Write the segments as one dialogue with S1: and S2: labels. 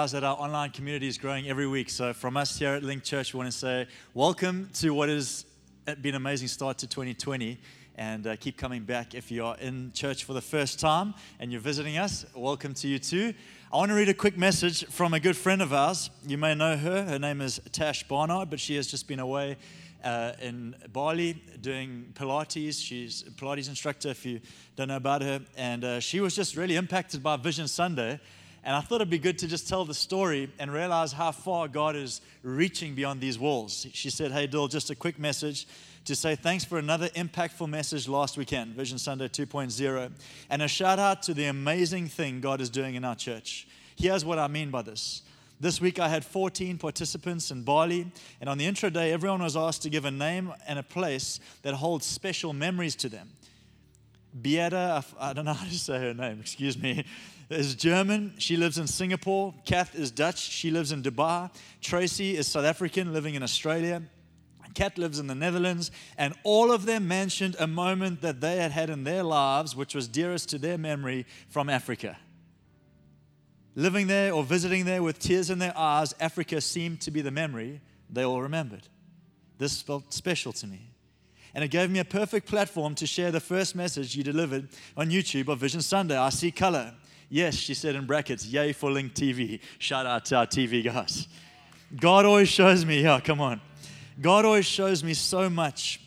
S1: Realize that our online community is growing every week. So, from us here at Link Church, we want to say welcome to what has been an amazing start to 2020 and uh, keep coming back. If you are in church for the first time and you're visiting us, welcome to you too. I want to read a quick message from a good friend of ours. You may know her. Her name is Tash Barnard, but she has just been away uh, in Bali doing Pilates. She's a Pilates instructor, if you don't know about her. And uh, she was just really impacted by Vision Sunday. And I thought it'd be good to just tell the story and realize how far God is reaching beyond these walls. She said, Hey, Dill, just a quick message to say thanks for another impactful message last weekend, Vision Sunday 2.0. And a shout out to the amazing thing God is doing in our church. Here's what I mean by this. This week I had 14 participants in Bali, and on the intro day, everyone was asked to give a name and a place that holds special memories to them. Beata, I don't know how to say her name, excuse me is German. She lives in Singapore. Kath is Dutch. She lives in Dubai. Tracy is South African, living in Australia. Kat lives in the Netherlands, and all of them mentioned a moment that they had had in their lives which was dearest to their memory from Africa. Living there or visiting there with tears in their eyes, Africa seemed to be the memory they all remembered. This felt special to me. And it gave me a perfect platform to share the first message you delivered on YouTube of Vision Sunday I see color. Yes, she said in brackets, yay for Link TV. Shout out to our TV guys. God always shows me, yeah, come on. God always shows me so much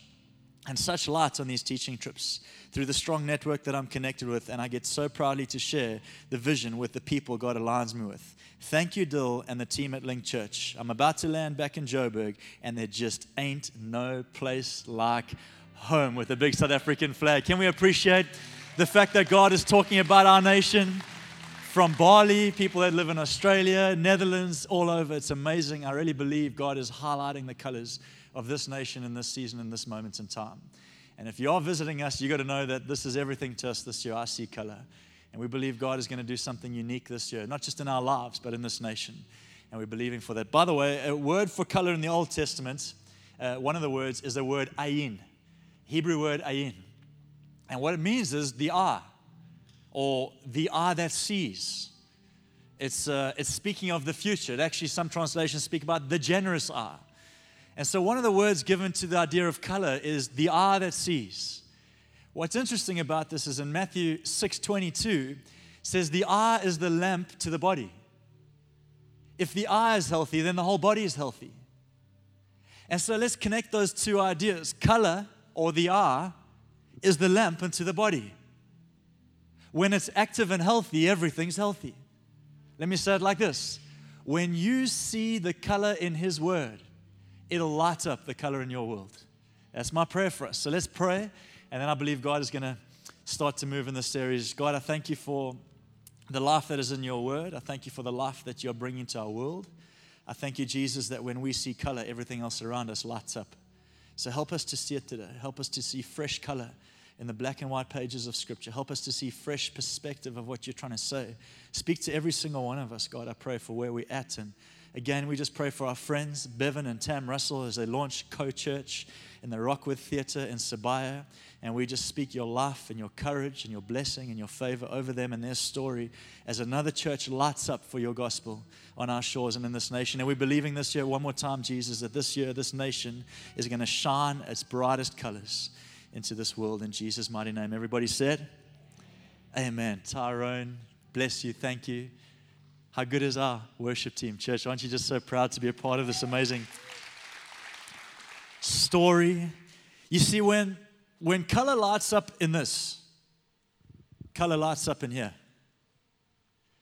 S1: and such light on these teaching trips through the strong network that I'm connected with, and I get so proudly to share the vision with the people God aligns me with. Thank you, Dill, and the team at Link Church. I'm about to land back in Joburg, and there just ain't no place like home with a big South African flag. Can we appreciate the fact that God is talking about our nation? from Bali, people that live in Australia, Netherlands, all over. It's amazing. I really believe God is highlighting the colors of this nation in this season, in this moment in time. And if you are visiting us, you've got to know that this is everything to us this year. I see color. And we believe God is going to do something unique this year, not just in our lives, but in this nation. And we're believing for that. By the way, a word for color in the Old Testament, uh, one of the words is the word ayin, Hebrew word ayin. And what it means is the eye or the eye that sees. It's, uh, it's speaking of the future. Actually, some translations speak about the generous eye. And so, one of the words given to the idea of color is the eye that sees. What's interesting about this is in Matthew 6:22 says the eye is the lamp to the body. If the eye is healthy, then the whole body is healthy. And so let's connect those two ideas. Color or the eye is the lamp into the body. When it's active and healthy, everything's healthy. Let me say it like this When you see the color in His Word, it'll light up the color in your world. That's my prayer for us. So let's pray, and then I believe God is going to start to move in this series. God, I thank you for the life that is in your Word. I thank you for the life that you're bringing to our world. I thank you, Jesus, that when we see color, everything else around us lights up. So help us to see it today. Help us to see fresh color in the black and white pages of Scripture. Help us to see fresh perspective of what you're trying to say. Speak to every single one of us, God. I pray for where we're at. And again, we just pray for our friends, Bevan and Tam Russell, as they launch Co Church in the Rockwood Theatre in Sabaya. And we just speak your life and your courage and your blessing and your favor over them and their story as another church lights up for your gospel on our shores and in this nation. And we're believing this year, one more time, Jesus, that this year, this nation is going to shine its brightest colors into this world in Jesus' mighty name. Everybody said, Amen. Tyrone, bless you. Thank you. How good is our worship team, church? Aren't you just so proud to be a part of this amazing story? You see, when, when color lights up in this, color lights up in here.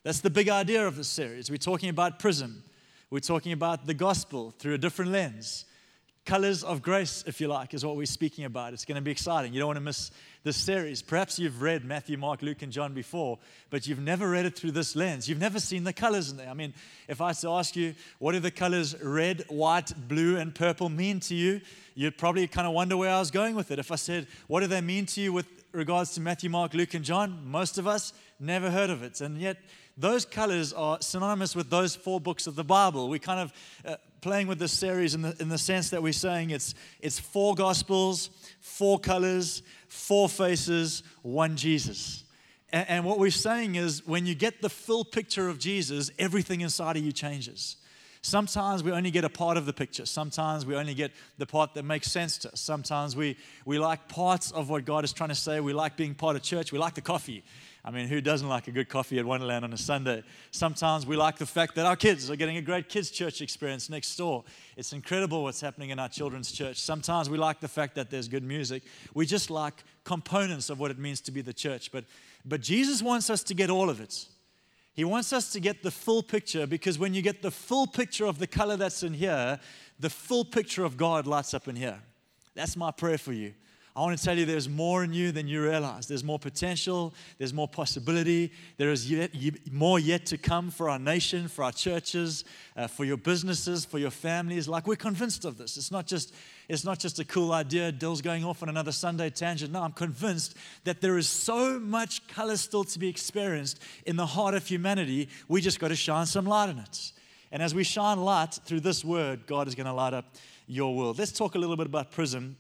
S1: That's the big idea of this series. We're talking about prism. We're talking about the gospel through a different lens. Colors of grace, if you like, is what we're speaking about. It's going to be exciting. You don't want to miss this series. Perhaps you've read Matthew, Mark, Luke, and John before, but you've never read it through this lens. You've never seen the colors in there. I mean, if I was to ask you, what do the colors red, white, blue, and purple mean to you? You'd probably kind of wonder where I was going with it. If I said, what do they mean to you with regards to Matthew, Mark, Luke, and John? Most of us never heard of it. And yet, those colors are synonymous with those four books of the Bible. We kind of uh, playing with this series in the, in the sense that we're saying it's, it's four gospels, four colors, four faces, one Jesus. And, and what we're saying is when you get the full picture of Jesus, everything inside of you changes. Sometimes we only get a part of the picture. Sometimes we only get the part that makes sense to us. Sometimes we, we like parts of what God is trying to say. We like being part of church. We like the coffee. I mean, who doesn't like a good coffee at Wonderland on a Sunday? Sometimes we like the fact that our kids are getting a great kids' church experience next door. It's incredible what's happening in our children's church. Sometimes we like the fact that there's good music. We just like components of what it means to be the church. But, but Jesus wants us to get all of it. He wants us to get the full picture because when you get the full picture of the color that's in here, the full picture of God lights up in here. That's my prayer for you. I want to tell you there's more in you than you realize. There's more potential, there's more possibility, there is yet, more yet to come for our nation, for our churches, uh, for your businesses, for your families. Like we're convinced of this. It's not just it's not just a cool idea, Dill's going off on another Sunday tangent. No, I'm convinced that there is so much color still to be experienced in the heart of humanity. We just got to shine some light in it. And as we shine light through this word, God is going to light up your world. Let's talk a little bit about Prism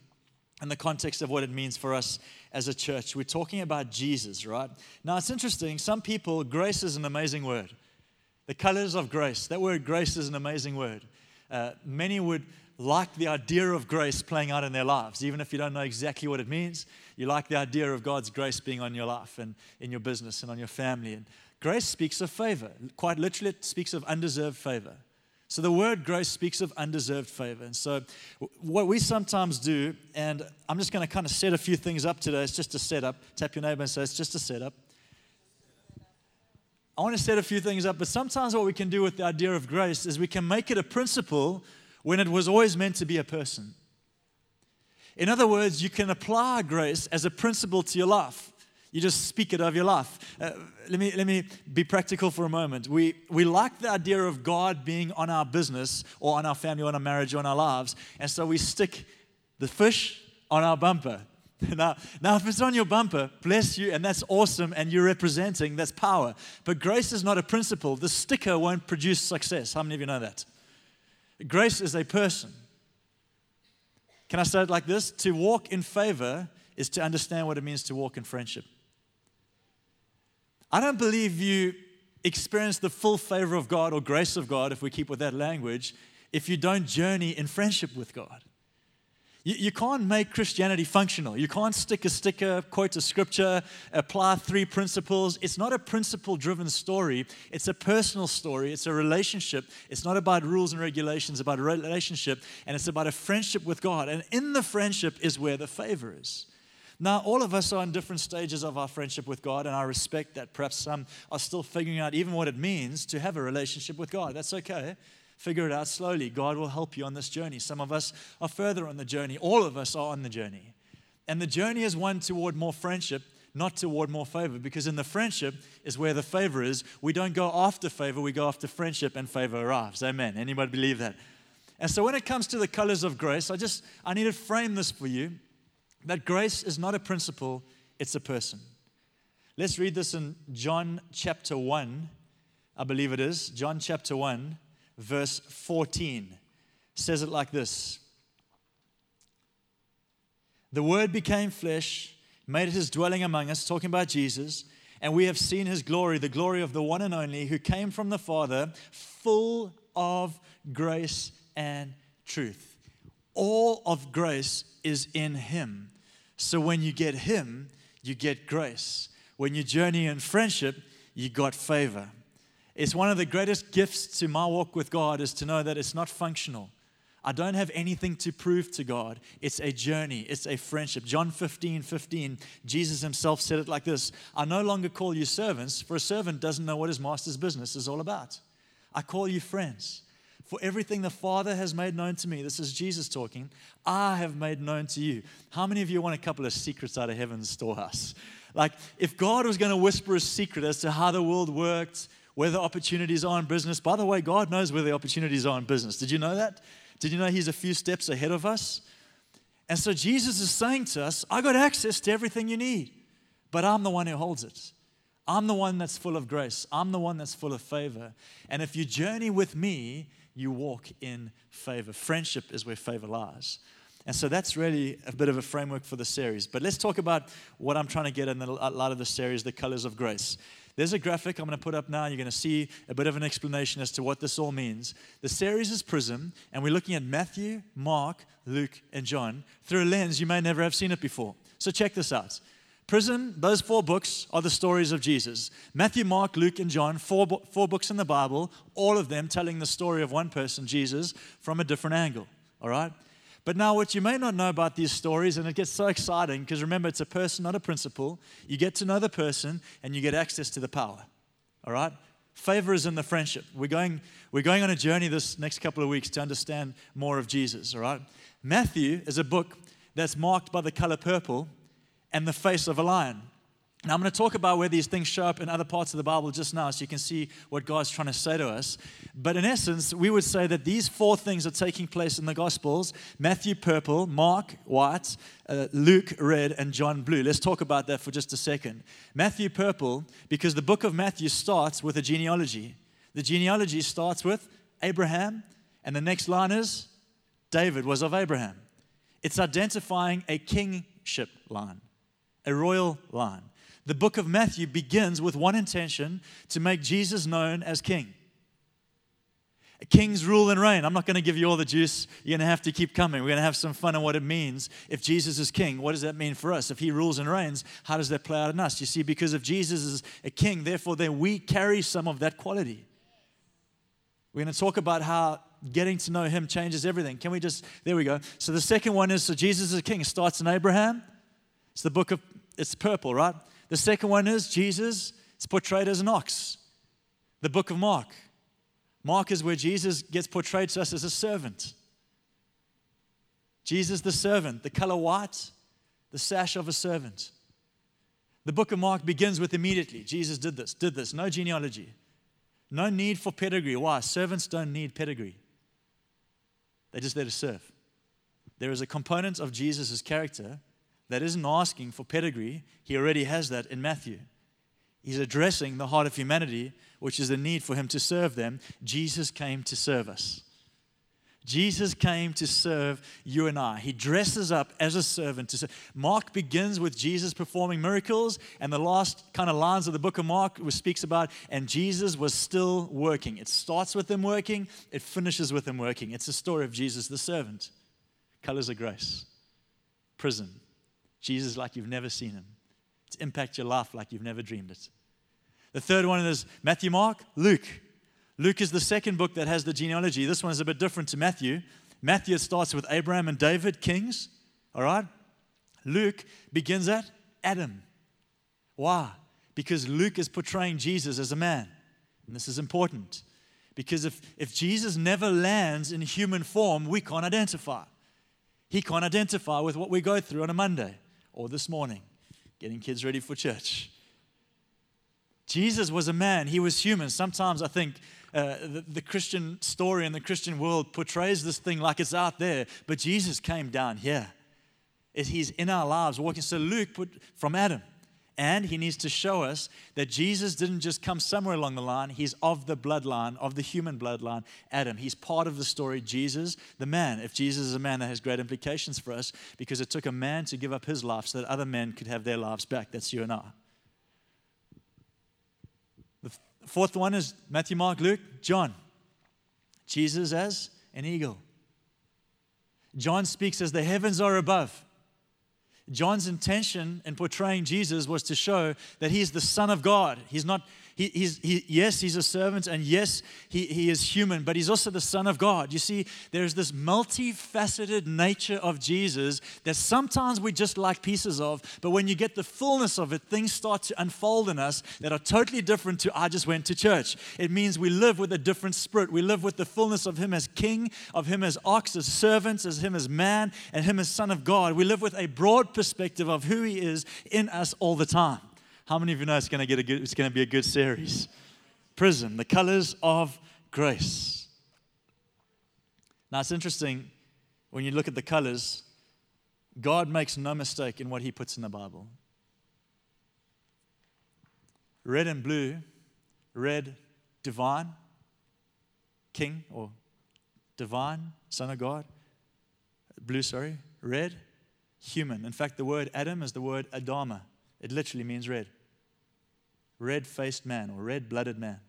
S1: in the context of what it means for us as a church. We're talking about Jesus, right? Now, it's interesting. Some people, grace is an amazing word. The colors of grace, that word grace is an amazing word. Uh, many would like the idea of grace playing out in their lives, even if you don't know exactly what it means. You like the idea of God's grace being on your life and in your business and on your family. And grace speaks of favor. Quite literally, it speaks of undeserved favor. So the word grace speaks of undeserved favor. And so what we sometimes do, and I'm just going to kind of set a few things up today. It's just a setup. Tap your neighbor and say, it's just a setup. I want to set a few things up, but sometimes what we can do with the idea of grace is we can make it a principle when it was always meant to be a person. In other words, you can apply grace as a principle to your life. You just speak it over your life. Uh, let, me, let me be practical for a moment. We, we like the idea of God being on our business or on our family or on our marriage or on our lives. And so we stick the fish on our bumper. Now, now, if it's on your bumper, bless you, and that's awesome, and you're representing, that's power. But grace is not a principle. The sticker won't produce success. How many of you know that? Grace is a person. Can I say it like this? To walk in favor is to understand what it means to walk in friendship. I don't believe you experience the full favor of God or grace of God, if we keep with that language, if you don't journey in friendship with God. You, you can't make Christianity functional. You can't stick a sticker, quote a scripture, apply three principles. It's not a principle driven story, it's a personal story, it's a relationship. It's not about rules and regulations, it's about a relationship, and it's about a friendship with God. And in the friendship is where the favor is. Now, all of us are in different stages of our friendship with God, and I respect that. Perhaps some are still figuring out even what it means to have a relationship with God. That's okay. Figure it out slowly. God will help you on this journey. Some of us are further on the journey. All of us are on the journey. And the journey is one toward more friendship, not toward more favor, because in the friendship is where the favor is. We don't go after favor, we go after friendship, and favor arrives. Amen. Anybody believe that? And so when it comes to the colors of grace, I just I need to frame this for you that grace is not a principle, it's a person. Let's read this in John chapter 1, I believe it is. John chapter 1, verse 14 says it like this The Word became flesh, made his dwelling among us, talking about Jesus, and we have seen his glory, the glory of the one and only who came from the Father, full of grace and truth. All of grace is in him. So when you get him, you get grace. When you journey in friendship, you got favor. It's one of the greatest gifts to my walk with God is to know that it's not functional. I don't have anything to prove to God. It's a journey, it's a friendship. John 15, 15, Jesus himself said it like this I no longer call you servants, for a servant doesn't know what his master's business is all about. I call you friends. For everything the Father has made known to me, this is Jesus talking, I have made known to you. How many of you want a couple of secrets out of heaven's storehouse? Like, if God was going to whisper a secret as to how the world worked, where the opportunities are in business, by the way, God knows where the opportunities are in business. Did you know that? Did you know He's a few steps ahead of us? And so Jesus is saying to us, I got access to everything you need, but I'm the one who holds it. I'm the one that's full of grace. I'm the one that's full of favor. And if you journey with me, you walk in favor. Friendship is where favor lies. And so that's really a bit of a framework for the series. But let's talk about what I'm trying to get in a lot of the series, the colors of grace. There's a graphic I'm going to put up now. You're going to see a bit of an explanation as to what this all means. The series is Prism, and we're looking at Matthew, Mark, Luke, and John through a lens you may never have seen it before. So check this out. Prism, those four books are the stories of Jesus. Matthew, Mark, Luke, and John, four, four books in the Bible, all of them telling the story of one person, Jesus, from a different angle. All right? But now, what you may not know about these stories, and it gets so exciting because remember, it's a person, not a principle. You get to know the person and you get access to the power. All right? Favor is in the friendship. We're going, we're going on a journey this next couple of weeks to understand more of Jesus. All right? Matthew is a book that's marked by the color purple and the face of a lion. Now, I'm going to talk about where these things show up in other parts of the Bible just now so you can see what God's trying to say to us. But in essence, we would say that these four things are taking place in the Gospels Matthew, purple, Mark, white, uh, Luke, red, and John, blue. Let's talk about that for just a second. Matthew, purple, because the book of Matthew starts with a genealogy. The genealogy starts with Abraham, and the next line is David was of Abraham. It's identifying a kingship line, a royal line. The book of Matthew begins with one intention to make Jesus known as king. A Kings rule and reign. I'm not going to give you all the juice. You're going to have to keep coming. We're going to have some fun on what it means. If Jesus is king, what does that mean for us? If he rules and reigns, how does that play out in us? You see, because if Jesus is a king, therefore, then we carry some of that quality. We're going to talk about how getting to know him changes everything. Can we just, there we go. So the second one is so Jesus is a king. It starts in Abraham. It's the book of, it's purple, right? The second one is Jesus, it's portrayed as an ox. The book of Mark. Mark is where Jesus gets portrayed to us as a servant. Jesus, the servant, the color white, the sash of a servant. The book of Mark begins with immediately Jesus did this, did this, no genealogy, no need for pedigree. Why? Servants don't need pedigree, they're just there to serve. There is a component of Jesus' character that isn't asking for pedigree. He already has that in Matthew. He's addressing the heart of humanity, which is the need for him to serve them. Jesus came to serve us. Jesus came to serve you and I. He dresses up as a servant. To serve. Mark begins with Jesus performing miracles, and the last kind of lines of the book of Mark speaks about, and Jesus was still working. It starts with him working, it finishes with him working. It's the story of Jesus the servant. Colors of grace, Prism. Jesus like you've never seen him, to impact your life like you've never dreamed it. The third one is Matthew, Mark, Luke. Luke is the second book that has the genealogy. This one is a bit different to Matthew. Matthew starts with Abraham and David, kings. All right? Luke begins at Adam. Why? Because Luke is portraying Jesus as a man. And this is important. Because if, if Jesus never lands in human form, we can't identify. He can't identify with what we go through on a Monday or this morning, getting kids ready for church. Jesus was a man, he was human. Sometimes I think uh, the, the, Christian story and the Christian world portrays this thing like it's out there, but Jesus came down here. He's in our lives walking. So Luke put from Adam. And he needs to show us that Jesus didn't just come somewhere along the line, he's of the bloodline, of the human bloodline, Adam. He's part of the story, Jesus, the man. If Jesus is a man, that has great implications for us because it took a man to give up his life so that other men could have their lives back. That's you and I. The fourth one is Matthew, Mark, Luke, John. Jesus as an eagle. John speaks as the heavens are above John's intention in portraying Jesus was to show that he's the Son of God. He's not, he, he's, he, yes, he's a servant, and yes, he, he is human, but he's also the Son of God. You see, there's this multifaceted nature of Jesus that sometimes we just like pieces of, but when you get the fullness of it, things start to unfold in us that are totally different to I just went to church. It means we live with a different spirit. We live with the fullness of Him as King, of Him as ox, as servants, as Him as man, and Him as Son of God. We live with a broad perspective of who He is in us all the time. How many of you know it's going to get a good, it's going to be a good series? Prism, the colors of grace. Now it's interesting when you look at the colors, God makes no mistake in what he puts in the Bible. Red and blue, red, divine, king or divine, son of God. Blue, sorry, red, human. In fact, the word Adam is the word Adama. It literally means red. Red faced man or red blooded man.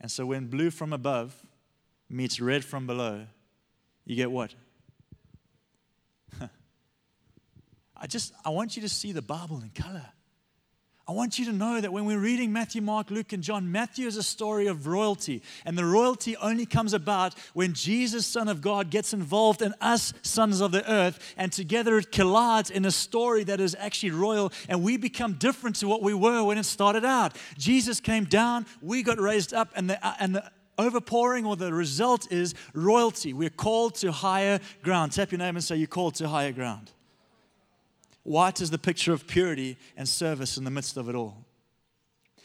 S1: And so when blue from above meets red from below, you get what? I just I want you to see the Bible in color. I want you to know that when we're reading Matthew, Mark, Luke, and John, Matthew is a story of royalty. And the royalty only comes about when Jesus, Son of God, gets involved in us, sons of the earth, and together it collides in a story that is actually royal, and we become different to what we were when it started out. Jesus came down, we got raised up, and the, uh, and the overpouring or the result is royalty. We're called to higher ground. Tap your name and say, You're called to higher ground. White is the picture of purity and service in the midst of it all.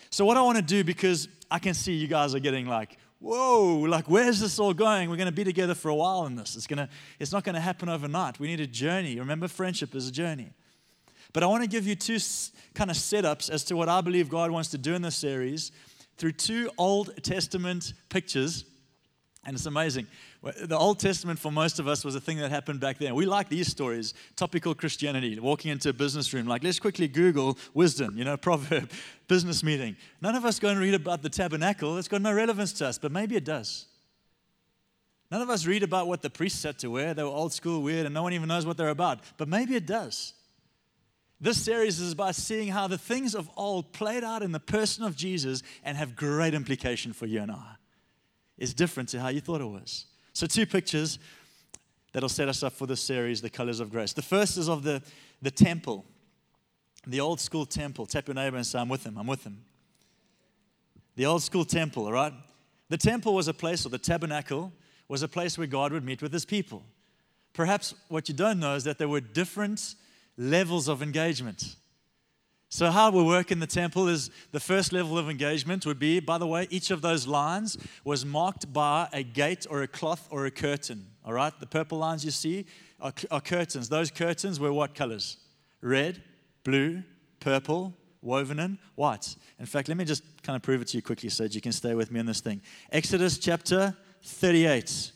S1: So, what I want to do, because I can see you guys are getting like, whoa, like, where's this all going? We're going to be together for a while in this. It's, gonna, it's not going to happen overnight. We need a journey. Remember, friendship is a journey. But I want to give you two kind of setups as to what I believe God wants to do in this series through two Old Testament pictures. And it's amazing. The Old Testament for most of us was a thing that happened back then. We like these stories, topical Christianity, walking into a business room, like, let's quickly Google wisdom, you know, proverb, business meeting. None of us go and read about the tabernacle. It's got no relevance to us, but maybe it does. None of us read about what the priests had to wear. They were old school, weird, and no one even knows what they're about, but maybe it does. This series is about seeing how the things of old played out in the person of Jesus and have great implication for you and I. It's different to how you thought it was. So, two pictures that'll set us up for this series, The Colors of Grace. The first is of the, the temple, the old school temple. Tap your neighbor and say, I'm with him, I'm with him. The old school temple, all right? The temple was a place, or the tabernacle was a place where God would meet with his people. Perhaps what you don't know is that there were different levels of engagement. So, how we work in the temple is the first level of engagement would be, by the way, each of those lines was marked by a gate or a cloth or a curtain. All right? The purple lines you see are, are curtains. Those curtains were what colors? Red, blue, purple, woven in white. In fact, let me just kind of prove it to you quickly so that you can stay with me on this thing. Exodus chapter 38.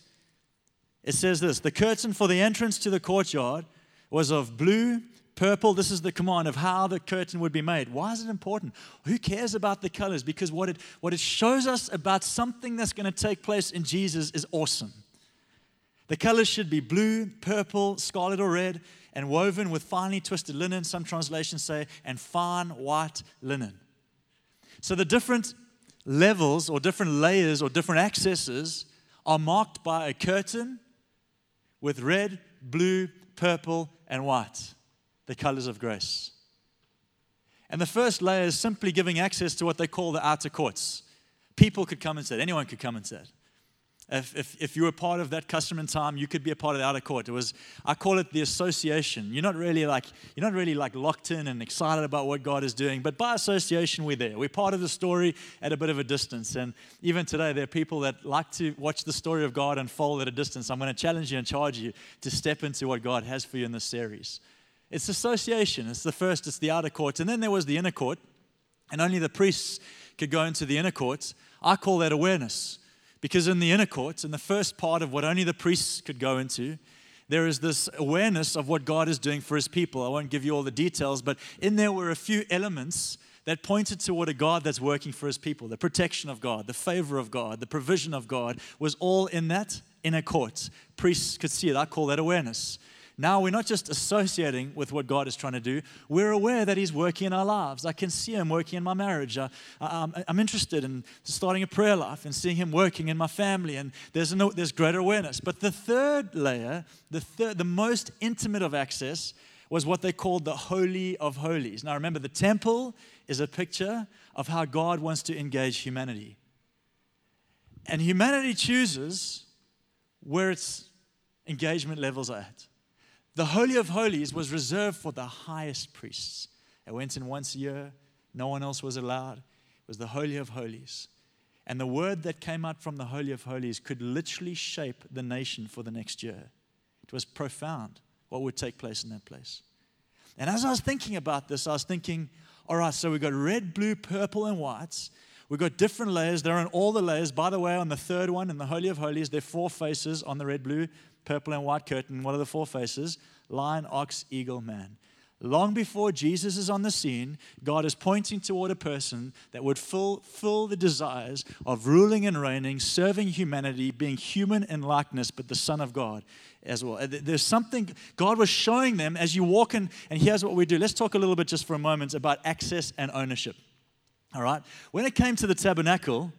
S1: It says this The curtain for the entrance to the courtyard was of blue Purple, this is the command of how the curtain would be made. Why is it important? Who cares about the colors? Because what it, what it shows us about something that's going to take place in Jesus is awesome. The colors should be blue, purple, scarlet, or red, and woven with finely twisted linen. Some translations say, and fine white linen. So the different levels or different layers or different accesses are marked by a curtain with red, blue, purple, and white the colors of grace. And the first layer is simply giving access to what they call the outer courts. People could come and sit, anyone could come and sit. If, if, if you were part of that custom and time, you could be a part of the outer court. It was, I call it the association. You're not really like, you're not really like locked in and excited about what God is doing, but by association, we're there. We're part of the story at a bit of a distance. And even today, there are people that like to watch the story of God unfold at a distance. I'm going to challenge you and charge you to step into what God has for you in this series. It's association. It's the first, it's the outer court. And then there was the inner court, and only the priests could go into the inner courts. I call that awareness. Because in the inner courts, in the first part of what only the priests could go into, there is this awareness of what God is doing for his people. I won't give you all the details, but in there were a few elements that pointed toward a God that's working for his people. The protection of God, the favor of God, the provision of God was all in that inner court. Priests could see it. I call that awareness. Now we're not just associating with what God is trying to do, we're aware that He's working in our lives. I can see Him working in my marriage. I, am interested in starting a prayer life and seeing Him working in my family, and there's, no, there's greater awareness. But the third layer, the, third, the most intimate of access, was what they called the Holy of Holies. Now remember, the temple is a picture of how God wants to engage humanity. And humanity chooses where its engagement levels are at. The Holy of Holies was reserved for the highest priests. It went in once a year, no one else was allowed. It was the Holy of Holies. And the word that came out from the Holy of Holies could literally shape the nation for the next year. It was profound what would take place in that place. And as I was thinking about this, I was thinking, all right, so we've got red, blue, purple, and whites. We've got different layers. They're on all the layers. By the way, on the third one in the Holy of Holies, there are four faces on the red, blue, purple and white curtain. What are the four faces? Lion, ox, eagle, man. Long before Jesus is on the scene, God is pointing toward a person that would fill, fill the desires of ruling and reigning, serving humanity, being human in likeness, but the Son of God as well. Uh, there's something God was showing them as you walk in, and here's what we do. Let's talk a little bit just for a moment about access and ownership. All right? When it came to the tabernacle,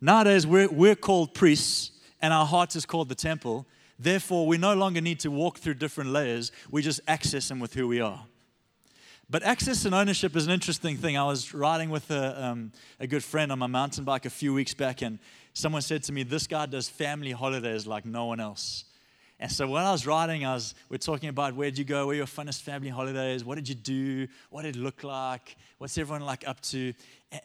S1: nowadays we're, we're called priests, and our heart is called the temple. Therefore, we no longer need to walk through different layers. We just access them with who we are. But access and ownership is an interesting thing. I was riding with a, um, a good friend on my mountain bike a few weeks back, and someone said to me, This guy does family holidays like no one else. And so when I was riding, I was, we're talking about where did you go, where your funnest family holidays, what did you do, what did it look like, what's everyone like up to.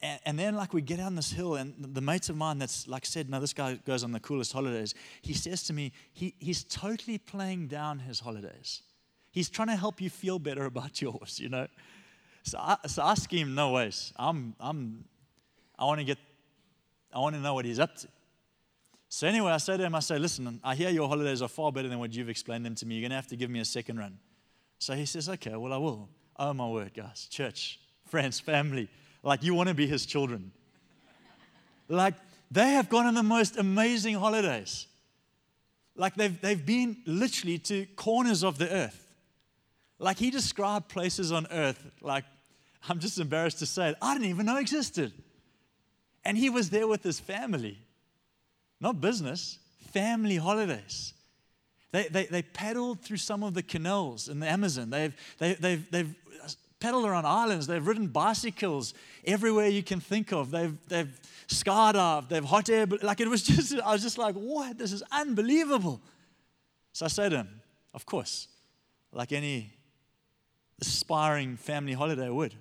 S1: And, and then like we get down this hill, and the mates of mine that's like said, no, this guy goes on the coolest holidays. He says to me, he, he's totally playing down his holidays. He's trying to help you feel better about yours, you know. So I, so I scheme no ways. I'm, I'm, I want to get, I want to know what he's up to. So anyway, I say to him, I say, listen, I hear your holidays are far better than what you've explained them to me. You're going to have to give me a second run. So he says, okay, well, I will. Oh, my word, guys. Church, friends, family. Like, you want to be his children. like, they have gone on the most amazing holidays. Like, they've, they've been literally to corners of the earth. Like, he described places on earth, like, I'm just embarrassed to say it, I didn't even know existed. And he was there with his family not business, family holidays. They, they, they paddled through some of the canals in the Amazon. They've, they, they've, they've paddled around islands. They've ridden bicycles everywhere you can think of. They've, they've skydived. They've hot air. Like it was just, I was just like, what? This is unbelievable. So I said to him, of course, like any aspiring family holiday would.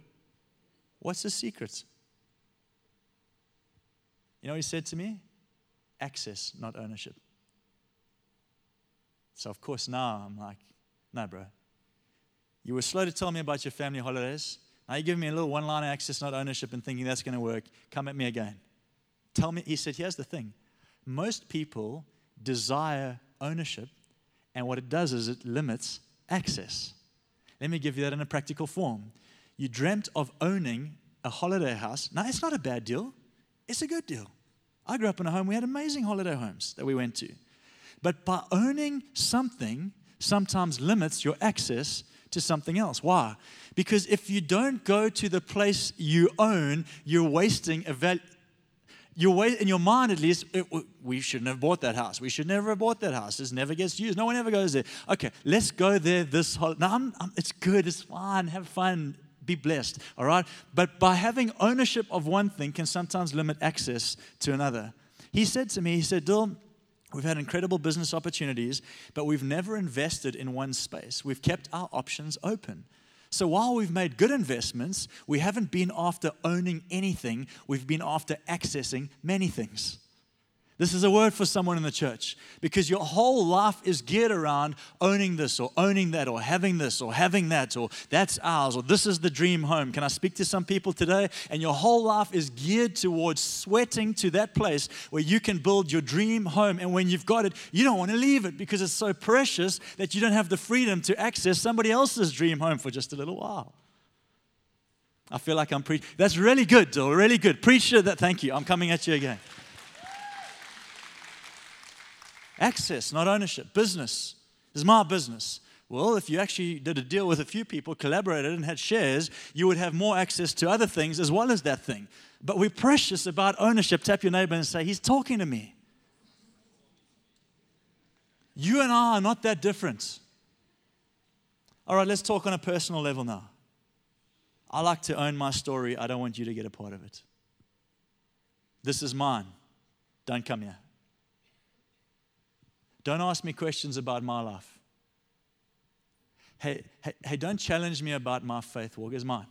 S1: What's the secret? You know he said to me? access, not ownership. So, of course, now I'm like, no, bro. You were slow to tell me about your family holidays. Now you're giving me a little one line access, not ownership, and thinking that's going to work. Come at me again. Tell me, he said, here's the thing. Most people desire ownership, and what it does is it limits access. Let me give you that in a practical form. You dreamt of owning a holiday house. Now, it's not a bad deal, it's a good deal. I grew up in a home, we had amazing holiday homes that we went to. But by owning something, sometimes limits your access to something else. Why? Because if you don't go to the place you own, you're wasting a value. You're wa- in your mind, at least, it, we shouldn't have bought that house. We should never have bought that house. This never gets used. No one ever goes there. Okay, let's go there this holiday. No, I'm, I'm, it's good. It's fine. Have fun be blessed, all right? But by having ownership of one thing can sometimes limit access to another. He said to me, he said, Dill, We've had incredible business opportunities, but we've never invested in one space. We've kept our options open. So while we've made good investments, we haven't been after owning anything, we've been after accessing many things. This is a word for someone in the church because your whole life is geared around owning this or owning that or having this or having that or that's ours or this is the dream home. Can I speak to some people today? And your whole life is geared towards sweating to that place where you can build your dream home. And when you've got it, you don't want to leave it because it's so precious that you don't have the freedom to access somebody else's dream home for just a little while. I feel like I'm preaching. That's really good, Dill. Really good. Preacher, that. Thank you. I'm coming at you again. Access, not ownership. Business is my business. Well, if you actually did a deal with a few people, collaborated, and had shares, you would have more access to other things as well as that thing. But we're precious about ownership. Tap your neighbor and say, He's talking to me. You and I are not that different. All right, let's talk on a personal level now. I like to own my story. I don't want you to get a part of it. This is mine. Don't come here. Don't ask me questions about my life. Hey, hey, hey, don't challenge me about my faith walk. Is mine.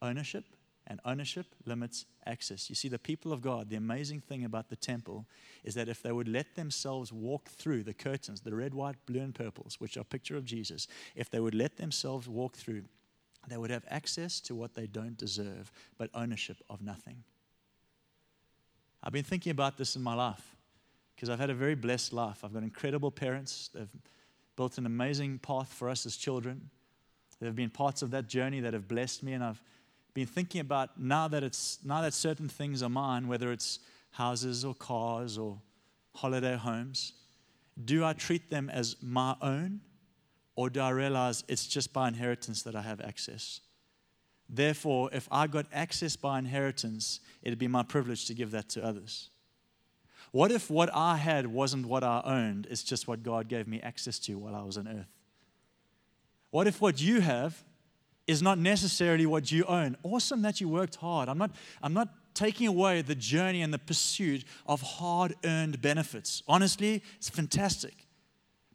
S1: Ownership and ownership limits access. You see, the people of God, the amazing thing about the temple is that if they would let themselves walk through the curtains, the red, white, blue, and purples, which are picture of Jesus, if they would let themselves walk through, they would have access to what they don't deserve, but ownership of nothing. I've been thinking about this in my life. Because I've had a very blessed life. I've got incredible parents. They've built an amazing path for us as children. There have been parts of that journey that have blessed me, and I've been thinking about now that it's now that certain things are mine, whether it's houses or cars or holiday homes, do I treat them as my own, or do I realize it's just by inheritance that I have access? Therefore, if I got access by inheritance, it'd be my privilege to give that to others. What if what I had wasn't what I owned, it's just what God gave me access to while I was on earth? What if what you have is not necessarily what you own? Awesome that you worked hard. I'm not, I'm not taking away the journey and the pursuit of hard earned benefits. Honestly, it's fantastic.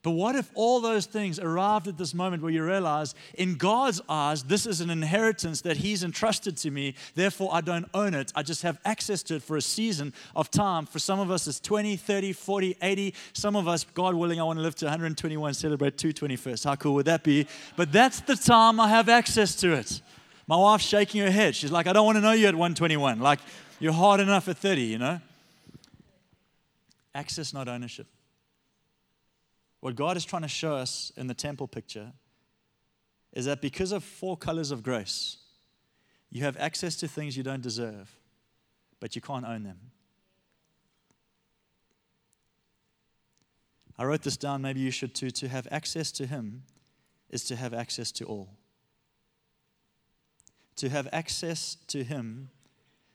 S1: But what if all those things arrived at this moment where you realize, in God's eyes, this is an inheritance that He's entrusted to me, therefore I don't own it. I just have access to it for a season of time. For some of us, it's 20, 30, 40, 80. Some of us, God willing, I want to live to 121, celebrate 221st. How cool would that be? But that's the time I have access to it. My wife's shaking her head. She's like, I don't want to know you at 121. Like, you're hard enough at 30, you know? Access, not ownership. What God is trying to show us in the temple picture is that because of four colors of grace, you have access to things you don't deserve, but you can't own them. I wrote this down, maybe you should too. To have access to Him is to have access to all. To have access to Him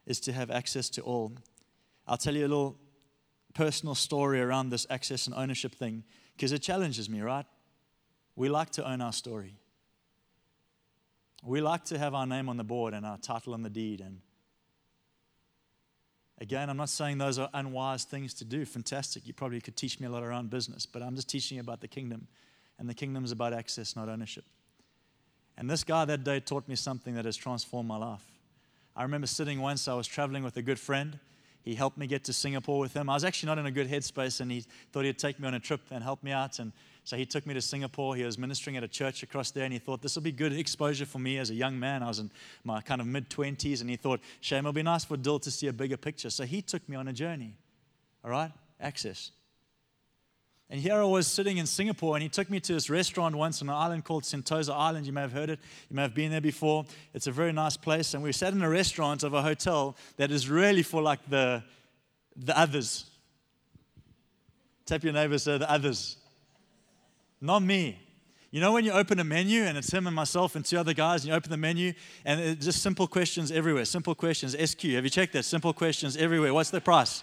S1: is to have access to all. I'll tell you a little personal story around this access and ownership thing because it challenges me, right? We like to own our story. We like to have our name on the board and our title on the deed. And again, I'm not saying those are unwise things to do. Fantastic. You probably could teach me a lot around business, but I'm just teaching you about the kingdom. And the kingdom is about access, not ownership. And this guy that day taught me something that has transformed my life. I remember sitting once, I was traveling with a good friend he helped me get to Singapore with him. I was actually not in a good headspace, and he thought he'd take me on a trip and help me out. And so he took me to Singapore. He was ministering at a church across there, and he thought this will be good exposure for me as a young man. I was in my kind of mid 20s, and he thought, Shame, it'll be nice for Dill to see a bigger picture. So he took me on a journey. All right? Access. And here I was sitting in Singapore, and he took me to this restaurant once on an island called Sentosa Island. You may have heard it, you may have been there before. It's a very nice place. And we sat in a restaurant of a hotel that is really for like the, the others. Tap your neighbor, say the others. Not me. You know when you open a menu and it's him and myself and two other guys, and you open the menu and it's just simple questions everywhere. Simple questions. SQ. Have you checked that? Simple questions everywhere. What's the price?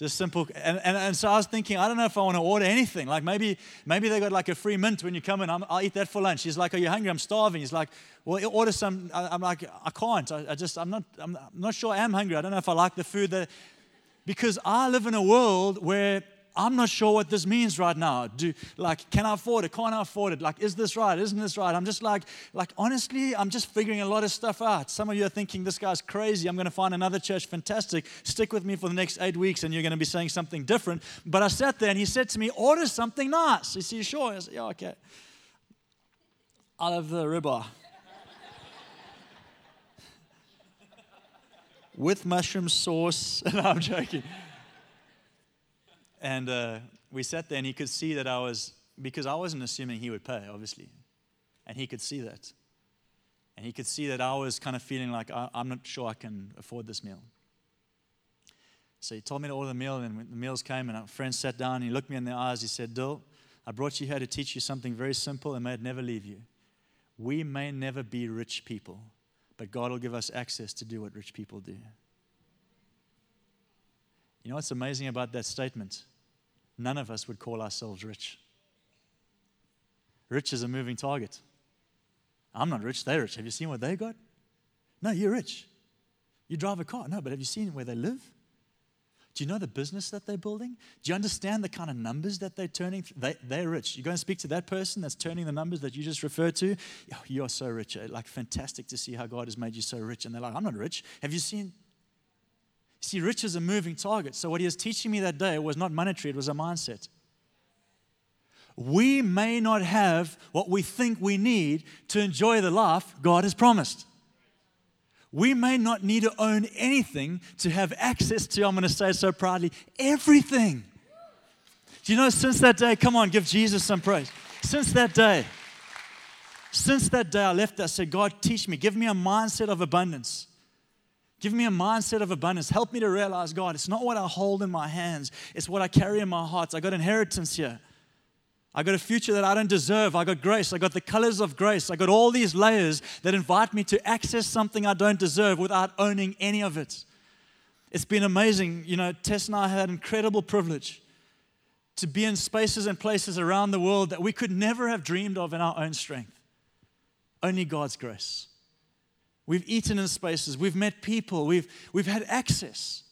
S1: Just simple. And, and, and so I was thinking, I don't know if I want to order anything. Like maybe maybe they got like a free mint when you come in. i will eat that for lunch. He's like, oh, Are you hungry? I'm starving. He's like, Well, order some. I, am like, I can't. I, I, just, I'm not, I'm not sure I am hungry. I don't know if I like the food. That, because I live in a world where I'm not sure what this means right now. Do like, can I afford it? Can't I afford it? Like, is this right? Isn't this right? I'm just like, like honestly, I'm just figuring a lot of stuff out. Some of you are thinking this guy's crazy. I'm going to find another church. Fantastic. Stick with me for the next eight weeks, and you're going to be saying something different. But I sat there, and he said to me, "Order something nice." He said, "Sure." I said, "Yeah, okay." I'll have the ribeye. With mushroom sauce. no, I'm joking. And uh, we sat there, and he could see that I was, because I wasn't assuming he would pay, obviously. And he could see that. And he could see that I was kind of feeling like I, am not sure I can afford this meal. So he told me to order the meal, and when the meals came, and our friend sat down, and he looked me in the eyes. He said, Dill, I brought you here to teach you something very simple, and may it never leave you. We may never be rich people, but God will give us access to do what rich people do. You know what's amazing about that statement? None of us would call ourselves rich. Rich is a moving target. I'm not rich, they're rich. Have you seen what they got? No, you're rich. You drive a car. No, but have you seen where they live? Do you know the business that they're building? Do you understand the kind of numbers that they're turning? They, they're rich. You go and speak to that person that's turning the numbers that you just referred to. Oh, you're so rich. Like, fantastic to see how God has made you so rich. And they're like, I'm not rich. Have you seen See, rich is a moving target. So, what he was teaching me that day was not monetary, it was a mindset. We may not have what we think we need to enjoy the life God has promised. We may not need to own anything to have access to, I'm going to say so proudly, everything. Do you know, since that day, come on, give Jesus some praise. Since that day, since that day, I left I said, God, teach me, give me a mindset of abundance. Give me a mindset of abundance. Help me to realize, God, it's not what I hold in my hands, it's what I carry in my heart. I got inheritance here. I got a future that I don't deserve. I got grace. I got the colors of grace. I got all these layers that invite me to access something I don't deserve without owning any of it. It's been amazing. You know, Tess and I had incredible privilege to be in spaces and places around the world that we could never have dreamed of in our own strength. Only God's grace. We've eaten in spaces, we've met people, we've, we've had access,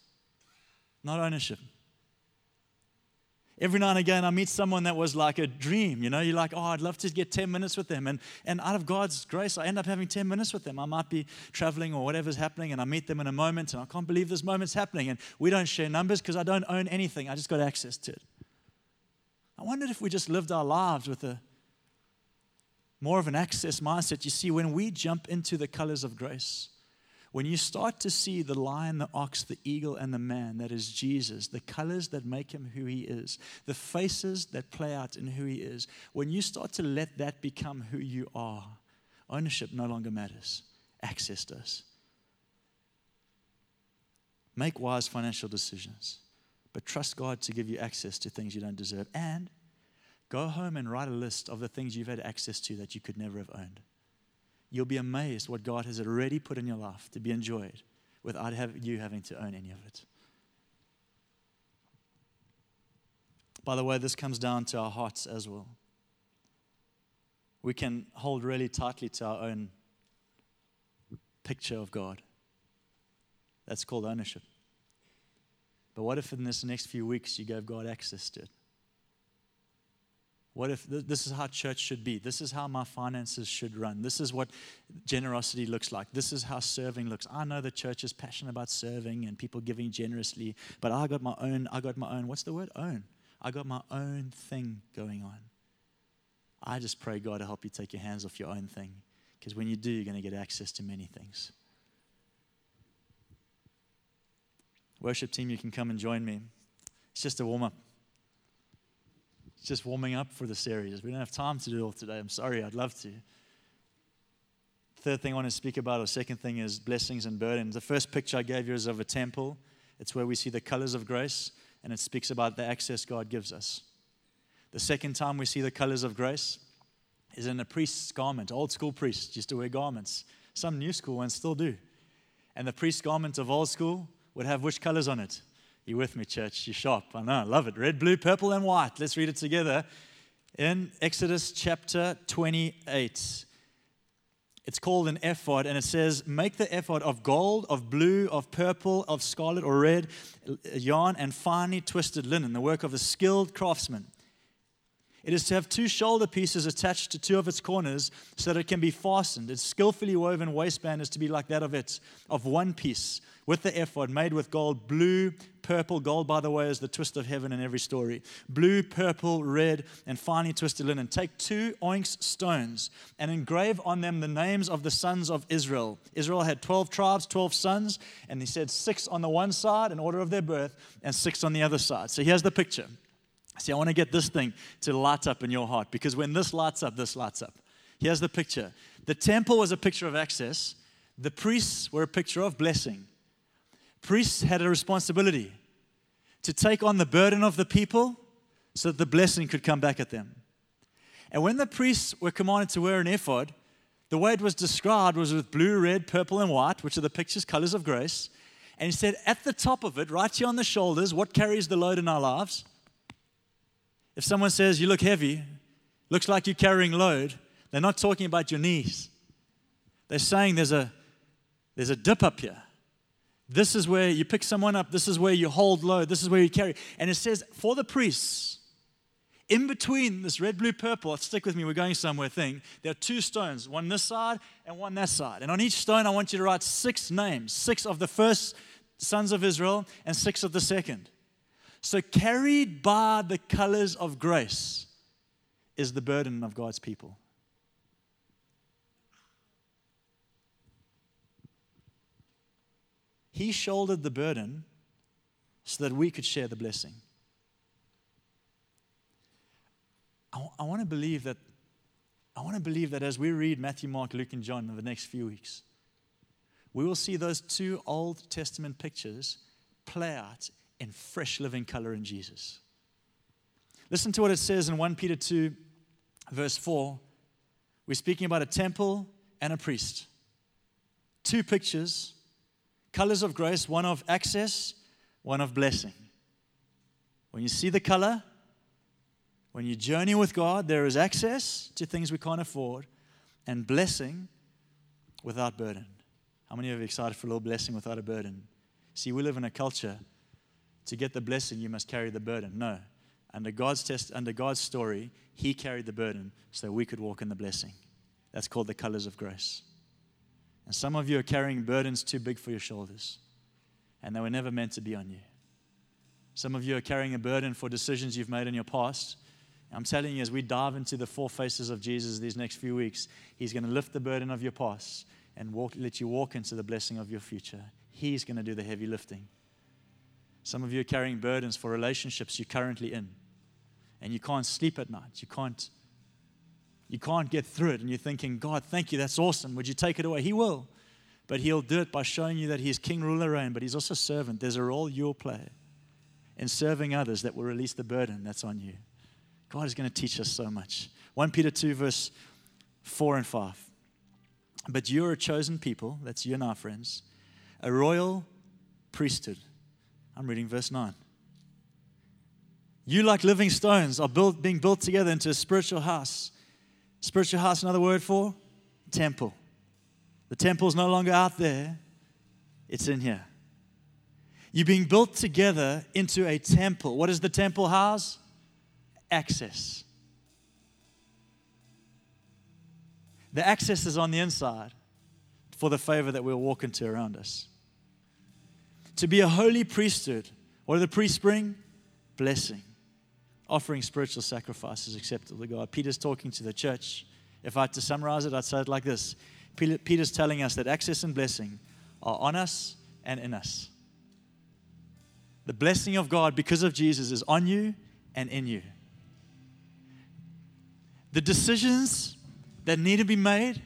S1: not ownership. Every now and again, I meet someone that was like a dream. You know, you're like, oh, I'd love to get 10 minutes with them. And, and out of God's grace, I end up having 10 minutes with them. I might be traveling or whatever's happening, and I meet them in a moment, and I can't believe this moment's happening. And we don't share numbers because I don't own anything, I just got access to it. I wondered if we just lived our lives with a more of an access mindset. You see, when we jump into the colors of grace, when you start to see the lion, the ox, the eagle, and the man, that is Jesus, the colors that make him who he is, the faces that play out in who he is, when you start to let that become who you are, ownership no longer matters, access does. Make wise financial decisions, but trust God to give you access to things you don't deserve. And go home and write a list of the things you've had access to that you could never have owned you'll be amazed what God has already put in your life to be enjoyed without you having to own any of it. By the way, this comes down to our hearts as well. We can hold really tightly to our own picture of God. That's called ownership. But what if in this next few weeks you gave God access to it? What if th- this is how church should be? This is how my finances should run. This is what generosity looks like. This is how serving looks. I know the church is passionate about serving and people giving generously, but I got my own, I got my own, what's the word? Own. I got my own thing going on. I just pray God to help you take your hands off your own thing. Because when you do, you're going to get access to many things. Worship team, you can come and join me. It's just a warm up just warming up for the series. We don't have time to do it all today. I'm sorry, I'd love to. Third thing I want to speak about, or second thing, is blessings and burdens. The first picture I gave you is of a temple. It's where we see the colors of grace, and it speaks about the access God gives us. The second time we see the colors of grace is in a priest's garment. Old school priests used to wear garments. Some new school ones still do. And the priest's garment of old school would have which colors on it? You with me, church? You shop. I know, I love it. Red, blue, purple, and white. Let's read it together. In Exodus chapter 28, it's called an ephod, and it says, Make the ephod of gold, of blue, of purple, of scarlet or red uh, yarn, and finely twisted linen, the work of a skilled craftsman. It is to have two shoulder pieces attached to two of its corners so that it can be fastened. Its skillfully woven waistband is to be like that of it, of one piece, with the ephod made with gold, blue, purple. Gold, by the way, is the twist of heaven in every story. Blue, purple, red, and finely twisted linen. Take two onyx stones and engrave on them the names of the sons of Israel. Israel had 12 tribes, 12 sons, and he said six on the one side in order of their birth and six on the other side. So here's the picture. See, I want to get this thing to light up in your heart because when this lights up, this lights up. Here's the picture the temple was a picture of access, the priests were a picture of blessing priests had a responsibility to take on the burden of the people so that the blessing could come back at them. And when the priests were commanded to wear an ephod, the way it was described was with blue, red, purple, and white, which are the pictures, colors of grace. And he said, at the top of it, right here on the shoulders, what carries the load in our lives? If someone says, You look heavy, looks like you're carrying load, they're not talking about your knees. They're saying there's a, there's a dip up here. This is where you pick someone up. This is where you hold low. This is where you carry. And it says, for the priests, in between this red, blue, purple, stick with me, we're going somewhere thing, there are two stones, one this side and one that side. And on each stone, I want you to write six names six of the first sons of Israel and six of the second. So, carried by the colors of grace is the burden of God's people. He shouldered the burden so that we could share the blessing. I, I want to believe that I want to believe that as we read Matthew, Mark, Luke, and John in the next few weeks, we will see those two Old Testament pictures play out in fresh living color in Jesus. Listen to what it says in 1 Peter 2, verse 4. We're speaking about a temple and a priest. Two pictures, colors of grace, one of access, one of blessing. When you see the color, when you journey with God, there is access to things we can't afford and blessing without burden. How many of you are excited for a little blessing without a burden? See, we live in a culture to get the blessing, you must carry the burden. No. Under God's test, under God's story, He carried the burden so we could walk in the blessing. That's called the colors of grace. And some of you are carrying burdens too big for your shoulders, and they were never meant to be on you. Some of you are carrying a burden for decisions you've made in your past. I'm telling you, as we dive into the four faces of Jesus these next few weeks, He's going to lift the burden of your past and walk, let you walk into the blessing of your future. He's going to do the heavy lifting. Some of you are carrying burdens for relationships you're currently in, and you can't sleep at night. You can't, you can't get through it, and you're thinking, God, thank you, that's awesome. Would you take it away? He will. But He'll do it by showing you that He's King, ruler, reign, but He's also servant. There's a role you'll play in serving others that will release the burden that's on you. God is going to teach us so much. 1 Peter 2, verse 4 and 5. But you're a chosen people, that's you and our friends, a royal priesthood. I'm reading verse 9. You, like living stones, are built, being built together into a spiritual house. Spiritual house, another word for temple. The temple is no longer out there, it's in here. You're being built together into a temple. What is the temple house? Access. The access is on the inside for the favor that we'll walk into around us. To be a holy priesthood, what do the priests bring? Blessing. Offering spiritual sacrifices acceptable to God. Peter's talking to the church. If I had to summarize it, I'd say it like this Peter's telling us that access and blessing are on us and in us. The blessing of God because of Jesus is on you and in you. The decisions that need to be made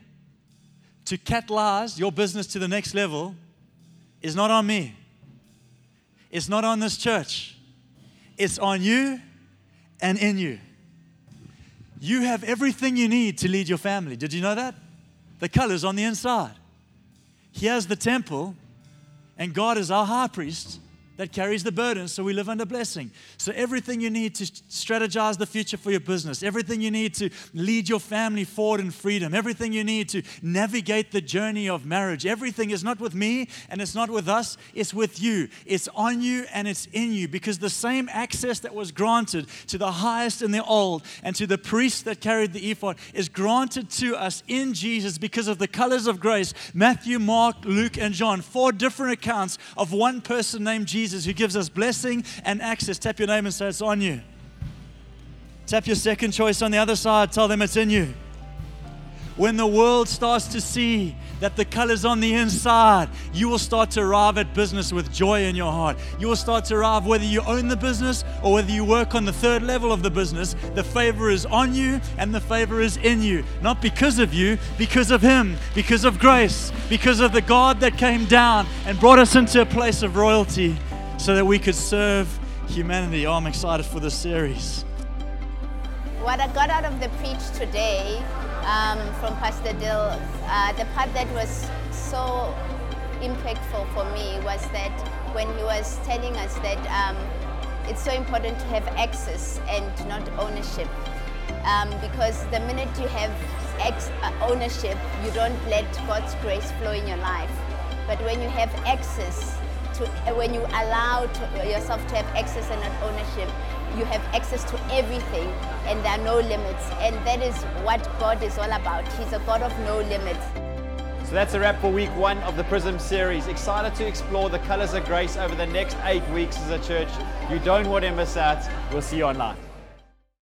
S1: to catalyze your business to the next level is not on me. It's not on this church. It's on you and in you. You have everything you need to lead your family. Did you know that? The color's on the inside. Here's the temple, and God is our high priest that carries the burden so we live under blessing. So, everything you need to strategize the future for your business, everything you need to lead your family forward in freedom, everything you need to navigate the journey of marriage, everything is not with me and it's not with us, it's with you. It's on you and it's in you because the same access that was granted to the highest in the old and to the priests that carried the ephod is granted to us in Jesus because of the colors of grace Matthew, Mark, Luke, and John. Four different accounts of one person named Jesus Jesus who gives us blessing and access. Tap your name and say it's on you. Tap your second choice on the other side. Tell them it's in you. When the world starts to see that the color's on the inside, you will start to arrive at business with joy in your heart. You will start to arrive whether you own the business or whether you work on the third level of the business. The favor is on you and the favor is in you. Not because of you, because of Him, because of grace, because of the God that came down and brought us into a place of royalty so that we could serve humanity. Oh, I'm excited for this series.
S2: What I got out of the preach today um, from Pastor Dill, uh, the part that was so impactful for me was that when he was telling us that um, it's so important to have access and not ownership. Um, because the minute you have ex- uh, ownership, you don't let God's grace flow in your life. But when you have access, to, when you allow to, yourself to have access and ownership, you have access to everything and there are no limits. And that is what God is all about. He's a God of no limits.
S3: So that's a wrap for week one of the Prism series. Excited to explore the colors of grace over the next eight weeks as a church. You don't want to miss out. We'll see you online.